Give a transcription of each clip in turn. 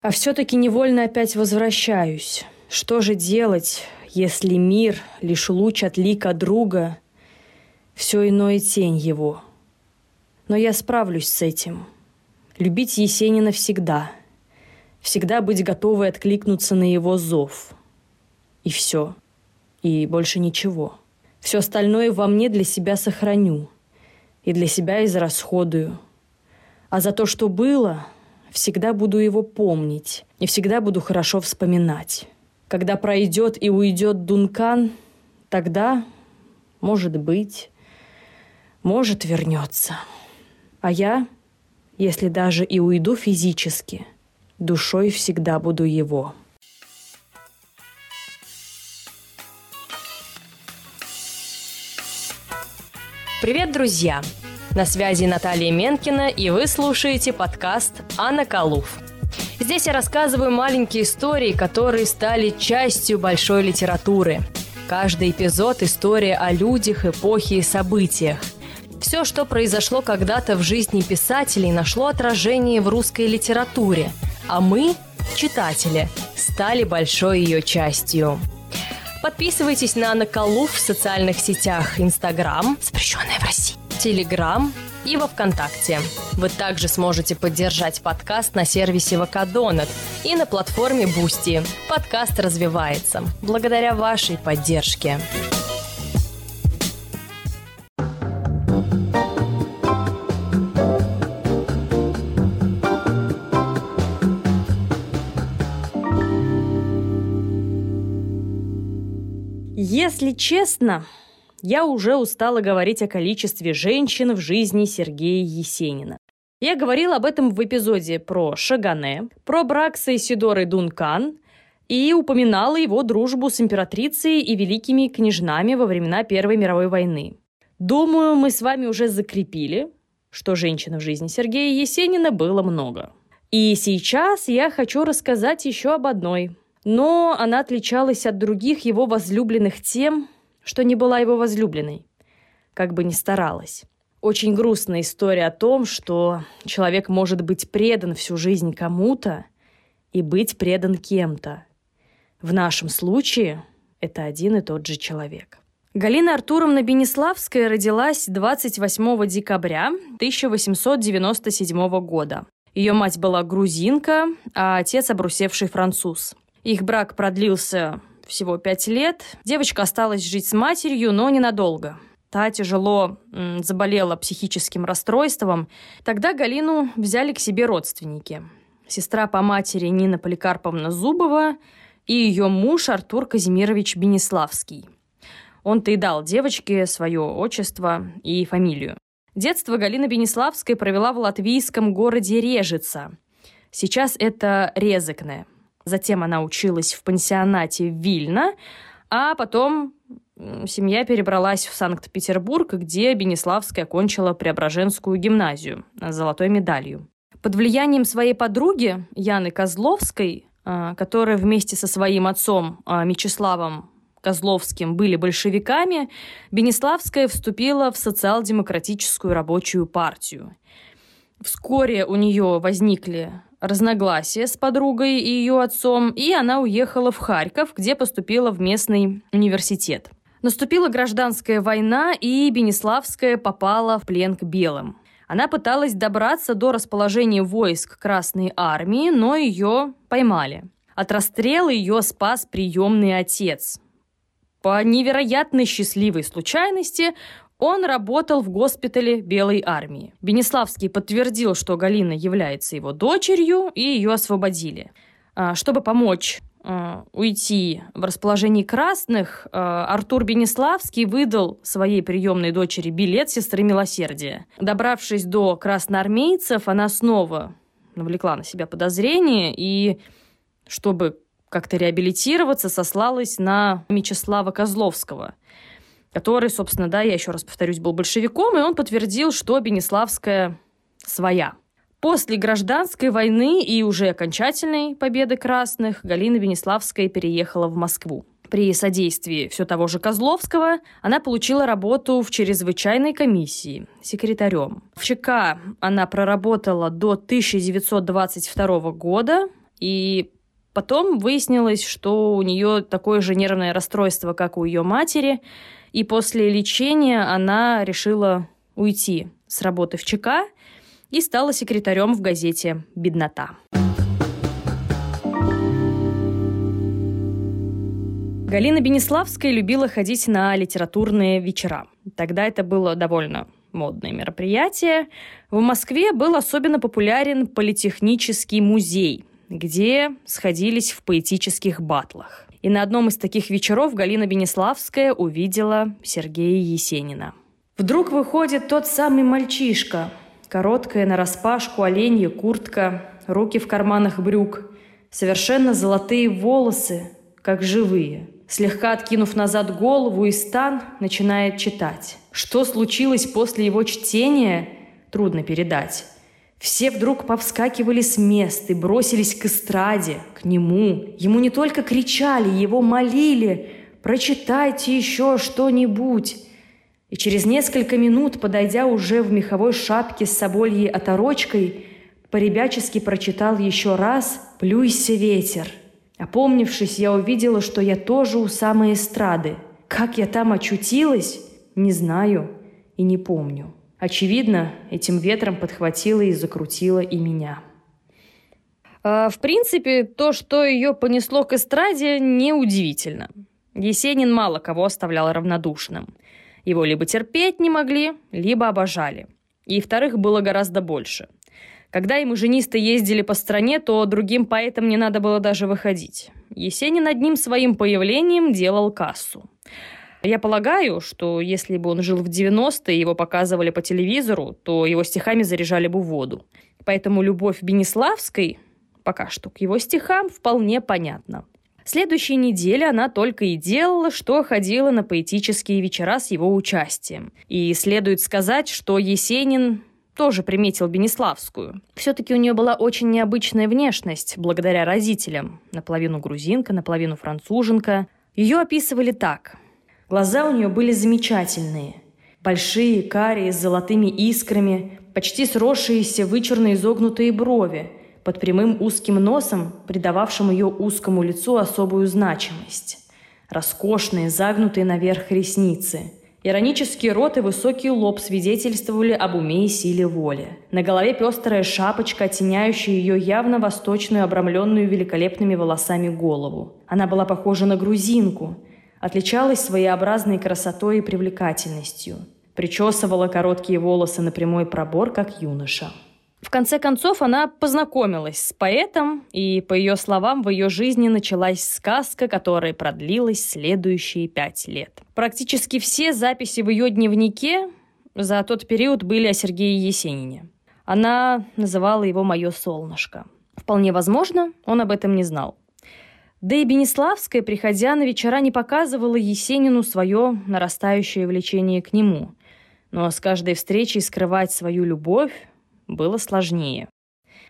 А все-таки невольно опять возвращаюсь. Что же делать, если мир — лишь луч от лика друга, все иное тень его? Но я справлюсь с этим. Любить Есенина всегда. Всегда быть готовой откликнуться на его зов. И все. И больше ничего. Все остальное во мне для себя сохраню. И для себя израсходую. А за то, что было, всегда буду его помнить. И всегда буду хорошо вспоминать. Когда пройдет и уйдет Дункан, тогда, может быть, может вернется. А я, если даже и уйду физически, душой всегда буду его. Привет, друзья! На связи Наталья Менкина, и вы слушаете подкаст «Анна Калуф». Здесь я рассказываю маленькие истории, которые стали частью большой литературы. Каждый эпизод – история о людях, эпохе и событиях – все, что произошло когда-то в жизни писателей, нашло отражение в русской литературе, а мы, читатели, стали большой ее частью. Подписывайтесь на Наколу в социальных сетях Инстаграм, запрещенная в России, Телеграм и во Вконтакте. Вы также сможете поддержать подкаст на сервисе Вакадонат и на платформе Бусти. Подкаст развивается благодаря вашей поддержке. Если честно, я уже устала говорить о количестве женщин в жизни Сергея Есенина. Я говорила об этом в эпизоде про Шагане, про брак с Исидорой Дункан и упоминала его дружбу с императрицей и великими княжнами во времена Первой мировой войны. Думаю, мы с вами уже закрепили, что женщин в жизни Сергея Есенина было много. И сейчас я хочу рассказать еще об одной – но она отличалась от других его возлюбленных тем, что не была его возлюбленной, как бы ни старалась. Очень грустная история о том, что человек может быть предан всю жизнь кому-то и быть предан кем-то. В нашем случае это один и тот же человек. Галина Артуровна Бенеславская родилась 28 декабря 1897 года. Ее мать была грузинка, а отец обрусевший француз – их брак продлился всего пять лет. Девочка осталась жить с матерью, но ненадолго. Та тяжело заболела психическим расстройством. Тогда Галину взяли к себе родственники. Сестра по матери Нина Поликарповна Зубова и ее муж Артур Казимирович Бенеславский. Он-то и дал девочке свое отчество и фамилию. Детство Галина Бенеславская провела в латвийском городе Режица. Сейчас это Резекне – Затем она училась в пансионате в Вильно, а потом семья перебралась в Санкт-Петербург, где Бенеславская окончила Преображенскую гимназию с золотой медалью. Под влиянием своей подруги Яны Козловской, а, которая вместе со своим отцом а, Мечиславом Козловским были большевиками, Бенеславская вступила в социал-демократическую рабочую партию. Вскоре у нее возникли разногласия с подругой и ее отцом, и она уехала в Харьков, где поступила в местный университет. Наступила гражданская война, и Бенеславская попала в плен к белым. Она пыталась добраться до расположения войск Красной Армии, но ее поймали. От расстрела ее спас приемный отец. По невероятной счастливой случайности он работал в госпитале Белой армии. Бенеславский подтвердил, что Галина является его дочерью, и ее освободили. А, чтобы помочь а, уйти в расположении красных, а, Артур Бенеславский выдал своей приемной дочери билет сестры милосердия. Добравшись до красноармейцев, она снова навлекла на себя подозрения и, чтобы как-то реабилитироваться, сослалась на Мечислава Козловского – который, собственно, да, я еще раз повторюсь, был большевиком, и он подтвердил, что Бенеславская своя. После гражданской войны и уже окончательной победы красных Галина Бенеславская переехала в Москву. При содействии все того же Козловского она получила работу в чрезвычайной комиссии секретарем. В ЧК она проработала до 1922 года И потом выяснилось, что у нее такое же нервное расстройство, как у ее матери, и после лечения она решила уйти с работы в ЧК и стала секретарем в газете «Беднота». Галина Бенеславская любила ходить на литературные вечера. Тогда это было довольно модное мероприятие. В Москве был особенно популярен политехнический музей, где сходились в поэтических батлах. И на одном из таких вечеров Галина Бенеславская увидела Сергея Есенина. Вдруг выходит тот самый мальчишка. Короткая нараспашку оленья куртка, руки в карманах брюк, совершенно золотые волосы, как живые – слегка откинув назад голову, и Стан начинает читать. Что случилось после его чтения, трудно передать. Все вдруг повскакивали с мест и бросились к эстраде, к нему. Ему не только кричали, его молили «Прочитайте еще что-нибудь!» И через несколько минут, подойдя уже в меховой шапке с собольей оторочкой, поребячески прочитал еще раз «Плюйся, ветер!» Опомнившись, я увидела, что я тоже у самой эстрады. Как я там очутилась, не знаю и не помню. Очевидно, этим ветром подхватило и закрутило и меня. А, в принципе, то, что ее понесло к эстраде, неудивительно. Есенин мало кого оставлял равнодушным. Его либо терпеть не могли, либо обожали. И вторых было гораздо больше – когда имажинисты ездили по стране, то другим поэтам не надо было даже выходить. Есенин одним своим появлением делал кассу. Я полагаю, что если бы он жил в 90-е, его показывали по телевизору, то его стихами заряжали бы воду. Поэтому любовь Бенеславской пока что к его стихам вполне понятна. Следующей неделе она только и делала, что ходила на поэтические вечера с его участием. И следует сказать, что Есенин тоже приметил Бенеславскую. Все-таки у нее была очень необычная внешность, благодаря родителям. Наполовину грузинка, наполовину француженка. Ее описывали так. Глаза у нее были замечательные. Большие, карие, с золотыми искрами, почти сросшиеся вычурно изогнутые брови, под прямым узким носом, придававшим ее узкому лицу особую значимость. Роскошные, загнутые наверх ресницы – Иронический рот и высокий лоб свидетельствовали об уме и силе воли. На голове пестрая шапочка, оттеняющая ее явно восточную, обрамленную великолепными волосами голову. Она была похожа на грузинку, отличалась своеобразной красотой и привлекательностью. Причесывала короткие волосы на прямой пробор, как юноша. В конце концов, она познакомилась с поэтом, и, по ее словам, в ее жизни началась сказка, которая продлилась следующие пять лет. Практически все записи в ее дневнике за тот период были о Сергее Есенине. Она называла его «моё солнышко». Вполне возможно, он об этом не знал. Да и Бенеславская, приходя на вечера, не показывала Есенину свое нарастающее влечение к нему. Но с каждой встречей скрывать свою любовь было сложнее.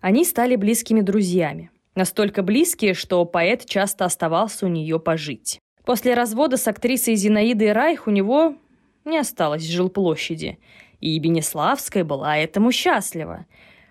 Они стали близкими друзьями. Настолько близкие, что поэт часто оставался у нее пожить. После развода с актрисой Зинаидой Райх у него не осталось жилплощади, и Бенеславская была этому счастлива.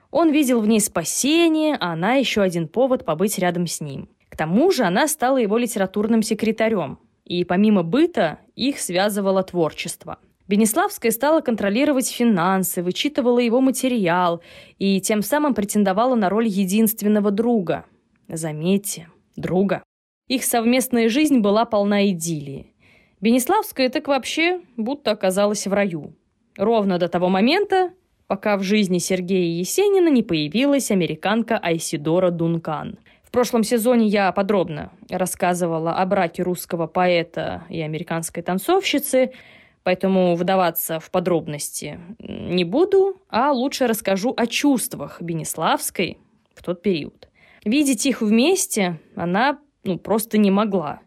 Он видел в ней спасение, а она еще один повод побыть рядом с ним. Тому же она стала его литературным секретарем, и помимо быта их связывало творчество – Бенеславская стала контролировать финансы, вычитывала его материал и тем самым претендовала на роль единственного друга. Заметьте, друга. Их совместная жизнь была полна идиллии. Бенеславская так вообще будто оказалась в раю. Ровно до того момента, пока в жизни Сергея Есенина не появилась американка Айсидора Дункан. Прошлом сезоне я подробно рассказывала о браке русского поэта и американской танцовщицы – Поэтому вдаваться в подробности не буду, а лучше расскажу о чувствах Бенеславской в тот период. Видеть их вместе она ну, просто не могла.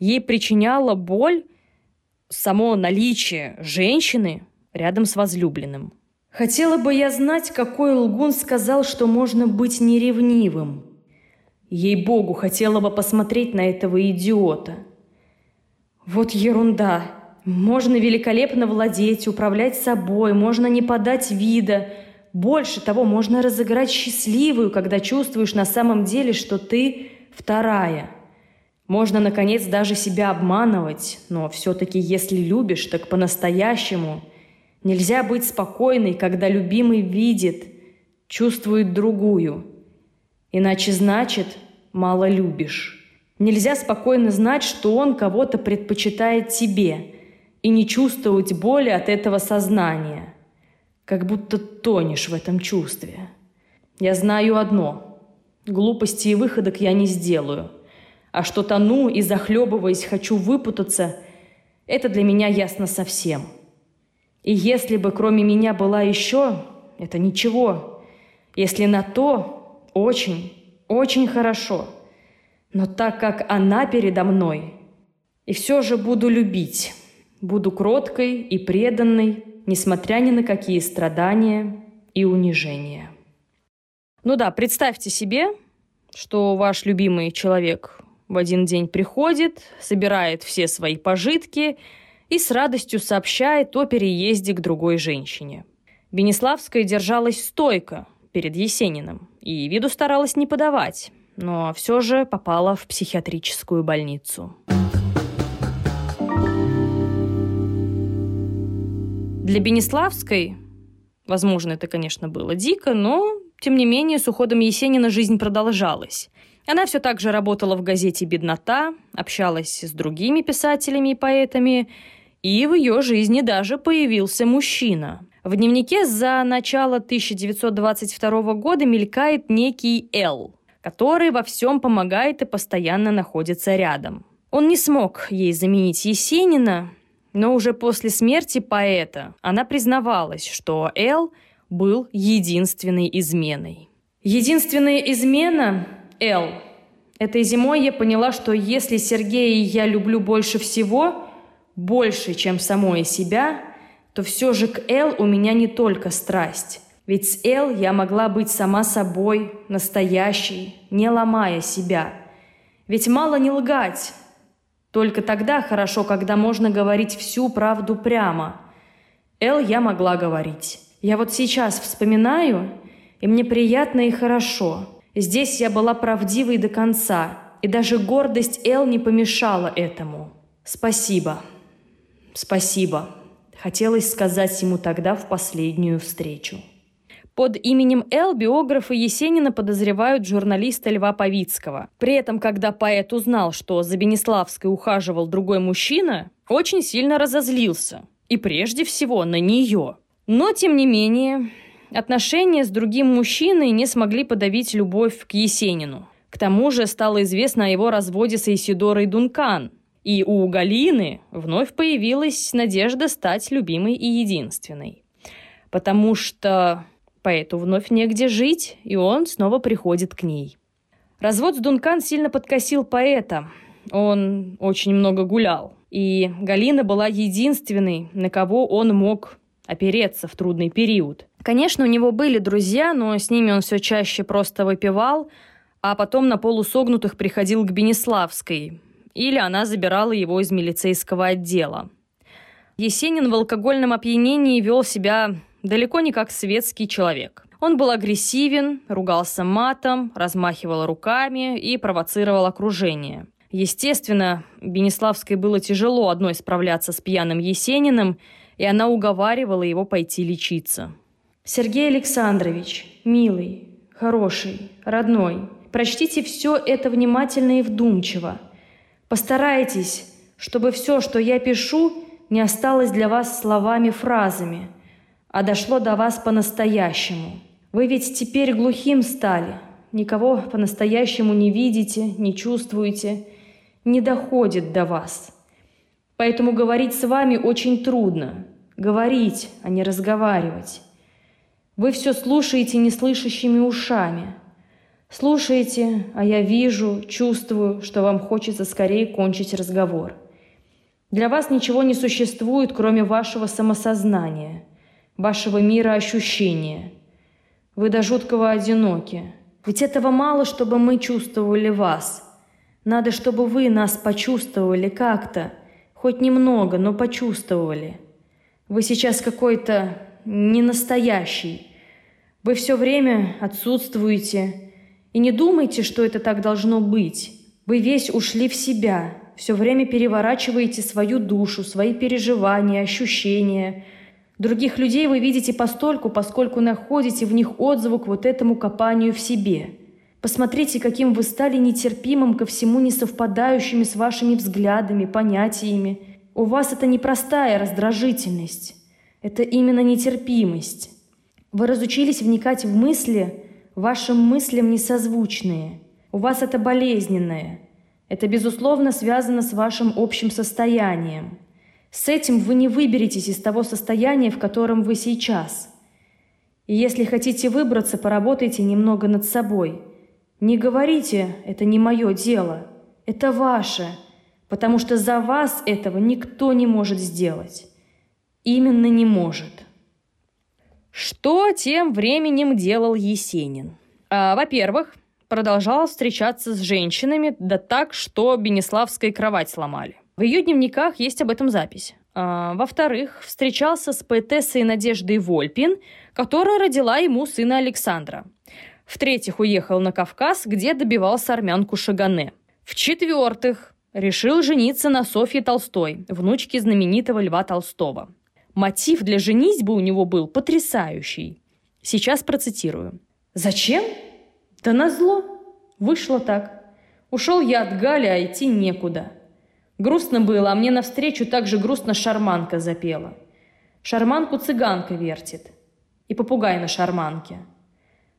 Ей причиняло боль само наличие женщины рядом с возлюбленным. Хотела бы я знать, какой лгун сказал, что можно быть неревнивым. Ей-богу, хотела бы посмотреть на этого идиота. Вот ерунда. Можно великолепно владеть, управлять собой, можно не подать вида. Больше того, можно разыграть счастливую, когда чувствуешь на самом деле, что ты вторая. Можно, наконец, даже себя обманывать, но все-таки, если любишь, так по-настоящему. Нельзя быть спокойной, когда любимый видит, чувствует другую. Иначе значит, мало любишь. Нельзя спокойно знать, что он кого-то предпочитает тебе, и не чувствовать боли от этого сознания. Как будто тонешь в этом чувстве. Я знаю одно. Глупости и выходок я не сделаю. А что тону и захлебываясь хочу выпутаться, это для меня ясно совсем. И если бы кроме меня была еще, это ничего. Если на то, очень, очень хорошо – но так как она передо мной, и все же буду любить, буду кроткой и преданной, несмотря ни на какие страдания и унижения. Ну да, представьте себе, что ваш любимый человек в один день приходит, собирает все свои пожитки и с радостью сообщает о переезде к другой женщине. Бенеславская держалась стойко перед Есениным и виду старалась не подавать, но все же попала в психиатрическую больницу. Для Бенеславской, возможно, это, конечно, было дико, но, тем не менее, с уходом Есенина жизнь продолжалась. Она все так же работала в газете «Беднота», общалась с другими писателями и поэтами, и в ее жизни даже появился мужчина. В дневнике за начало 1922 года мелькает некий Л который во всем помогает и постоянно находится рядом. Он не смог ей заменить Есенина, но уже после смерти поэта она признавалась, что Эл был единственной изменой. Единственная измена – Эл. Этой зимой я поняла, что если Сергея я люблю больше всего, больше, чем самой себя, то все же к Эл у меня не только страсть. Ведь с Эл я могла быть сама собой, настоящей, не ломая себя. Ведь мало не лгать. Только тогда хорошо, когда можно говорить всю правду прямо. Эл я могла говорить. Я вот сейчас вспоминаю, и мне приятно и хорошо. Здесь я была правдивой до конца, и даже гордость Эл не помешала этому. Спасибо. Спасибо. Хотелось сказать ему тогда в последнюю встречу. Под именем Эл биографы Есенина подозревают журналиста Льва Павицкого. При этом, когда поэт узнал, что за Бенеславской ухаживал другой мужчина, очень сильно разозлился. И прежде всего на нее. Но, тем не менее, отношения с другим мужчиной не смогли подавить любовь к Есенину. К тому же стало известно о его разводе с Исидорой Дункан. И у Галины вновь появилась надежда стать любимой и единственной. Потому что Поэту вновь негде жить, и он снова приходит к ней. Развод с Дункан сильно подкосил поэта. Он очень много гулял. И Галина была единственной, на кого он мог опереться в трудный период. Конечно, у него были друзья, но с ними он все чаще просто выпивал, а потом на полусогнутых приходил к Бенеславской, или она забирала его из милицейского отдела. Есенин в алкогольном опьянении вел себя далеко не как светский человек. Он был агрессивен, ругался матом, размахивал руками и провоцировал окружение. Естественно, Бенеславской было тяжело одной справляться с пьяным Есениным, и она уговаривала его пойти лечиться. «Сергей Александрович, милый, хороший, родной, прочтите все это внимательно и вдумчиво. Постарайтесь, чтобы все, что я пишу, не осталось для вас словами-фразами – а дошло до вас по-настоящему. Вы ведь теперь глухим стали, никого по-настоящему не видите, не чувствуете, не доходит до вас. Поэтому говорить с вами очень трудно. Говорить, а не разговаривать. Вы все слушаете неслышащими ушами. Слушаете, а я вижу, чувствую, что вам хочется скорее кончить разговор. Для вас ничего не существует, кроме вашего самосознания – вашего мира ощущения. Вы до жуткого одиноки. Ведь этого мало, чтобы мы чувствовали вас. Надо, чтобы вы нас почувствовали как-то, хоть немного, но почувствовали. Вы сейчас какой-то ненастоящий. Вы все время отсутствуете. И не думайте, что это так должно быть. Вы весь ушли в себя, все время переворачиваете свою душу, свои переживания, ощущения. Других людей вы видите постольку, поскольку находите в них отзыву к вот этому копанию в себе. Посмотрите, каким вы стали нетерпимым ко всему несовпадающими с вашими взглядами, понятиями. У вас это непростая раздражительность. Это именно нетерпимость. Вы разучились вникать в мысли, вашим мыслям несозвучные – у вас это болезненное. Это, безусловно, связано с вашим общим состоянием. С этим вы не выберетесь из того состояния, в котором вы сейчас. И если хотите выбраться, поработайте немного над собой. Не говорите «это не мое дело», это ваше, потому что за вас этого никто не может сделать. Именно не может. Что тем временем делал Есенин? А, во-первых, продолжал встречаться с женщинами, да так, что Бенеславской кровать сломали. В ее дневниках есть об этом запись. А, во-вторых, встречался с поэтессой Надеждой Вольпин, которая родила ему сына Александра. В-третьих, уехал на Кавказ, где добивался армянку Шагане. В-четвертых, решил жениться на Софье Толстой, внучке знаменитого Льва Толстого. Мотив для женитьбы у него был потрясающий. Сейчас процитирую. «Зачем? Да назло. Вышло так. Ушел я от Гали, а идти некуда. Грустно было, а мне навстречу так же грустно шарманка запела. Шарманку цыганка вертит. И попугай на шарманке.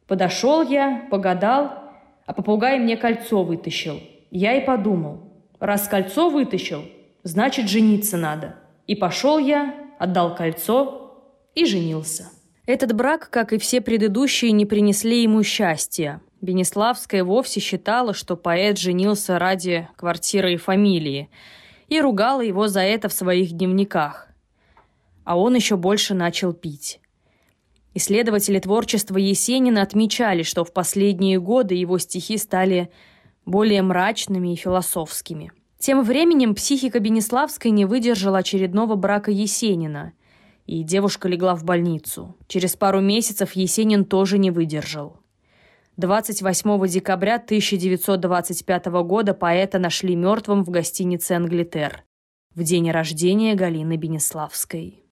Подошел я, погадал, а попугай мне кольцо вытащил. Я и подумал, раз кольцо вытащил, значит жениться надо. И пошел я, отдал кольцо и женился. Этот брак, как и все предыдущие, не принесли ему счастья. Бенеславская вовсе считала, что поэт женился ради квартиры и фамилии, и ругала его за это в своих дневниках. А он еще больше начал пить. Исследователи творчества Есенина отмечали, что в последние годы его стихи стали более мрачными и философскими. Тем временем психика Бенеславской не выдержала очередного брака Есенина, и девушка легла в больницу. Через пару месяцев Есенин тоже не выдержал. 28 декабря 1925 года поэта нашли мертвым в гостинице «Англитер» в день рождения Галины Бенеславской.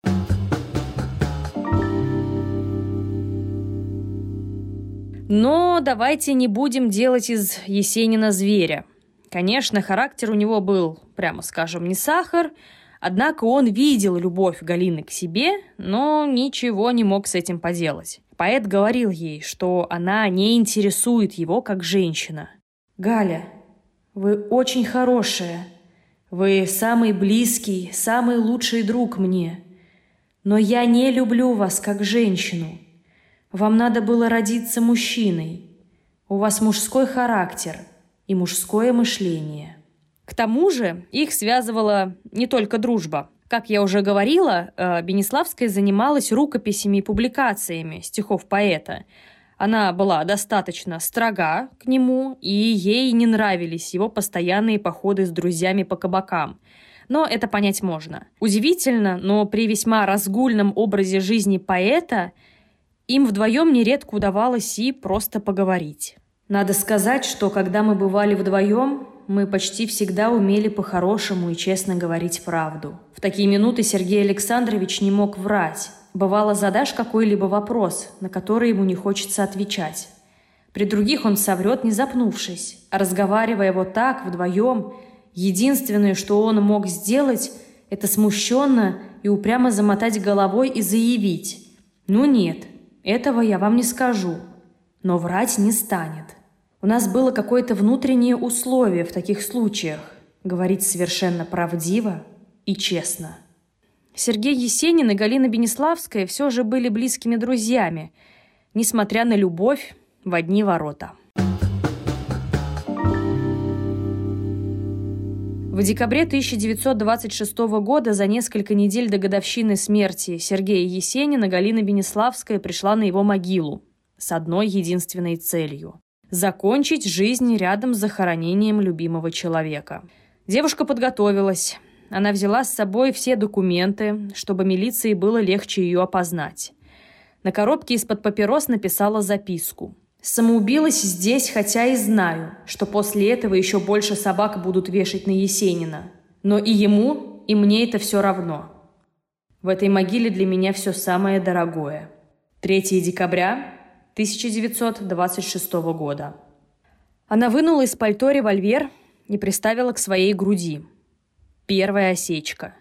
Но давайте не будем делать из Есенина зверя. Конечно, характер у него был, прямо скажем, не сахар, однако он видел любовь Галины к себе, но ничего не мог с этим поделать. Поэт говорил ей, что она не интересует его как женщина. «Галя, вы очень хорошая. Вы самый близкий, самый лучший друг мне. Но я не люблю вас как женщину. Вам надо было родиться мужчиной. У вас мужской характер и мужское мышление». К тому же их связывала не только дружба – как я уже говорила, э, Бенеславская занималась рукописями и публикациями стихов поэта. Она была достаточно строга к нему, и ей не нравились его постоянные походы с друзьями по кабакам. Но это понять можно. Удивительно, но при весьма разгульном образе жизни поэта им вдвоем нередко удавалось и просто поговорить. Надо сказать, что когда мы бывали вдвоем, мы почти всегда умели по-хорошему и честно говорить правду. В такие минуты Сергей Александрович не мог врать. Бывало, задашь какой-либо вопрос, на который ему не хочется отвечать. При других он соврет, не запнувшись. А разговаривая вот так, вдвоем, единственное, что он мог сделать, это смущенно и упрямо замотать головой и заявить. «Ну нет, этого я вам не скажу, но врать не станет». У нас было какое-то внутреннее условие в таких случаях – говорить совершенно правдиво и честно. Сергей Есенин и Галина Бенеславская все же были близкими друзьями, несмотря на любовь в одни ворота. В декабре 1926 года, за несколько недель до годовщины смерти Сергея Есенина, Галина Бенеславская пришла на его могилу с одной единственной целью закончить жизнь рядом с захоронением любимого человека. Девушка подготовилась. Она взяла с собой все документы, чтобы милиции было легче ее опознать. На коробке из-под папирос написала записку. «Самоубилась здесь, хотя и знаю, что после этого еще больше собак будут вешать на Есенина. Но и ему, и мне это все равно. В этой могиле для меня все самое дорогое. 3 декабря 1926 года». Она вынула из пальто револьвер и приставила к своей груди. Первая осечка.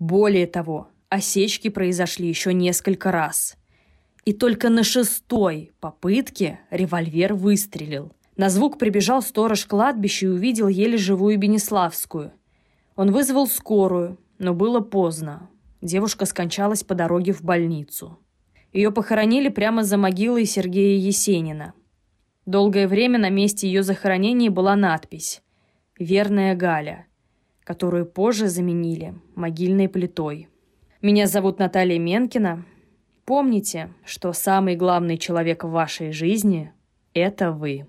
Более того, осечки произошли еще несколько раз. И только на шестой попытке револьвер выстрелил. На звук прибежал сторож кладбища и увидел еле живую Бенеславскую. Он вызвал скорую, но было поздно. Девушка скончалась по дороге в больницу. Ее похоронили прямо за могилой Сергея Есенина. Долгое время на месте ее захоронения была надпись «Верная Галя», которую позже заменили могильной плитой. Меня зовут Наталья Менкина. Помните, что самый главный человек в вашей жизни – это вы.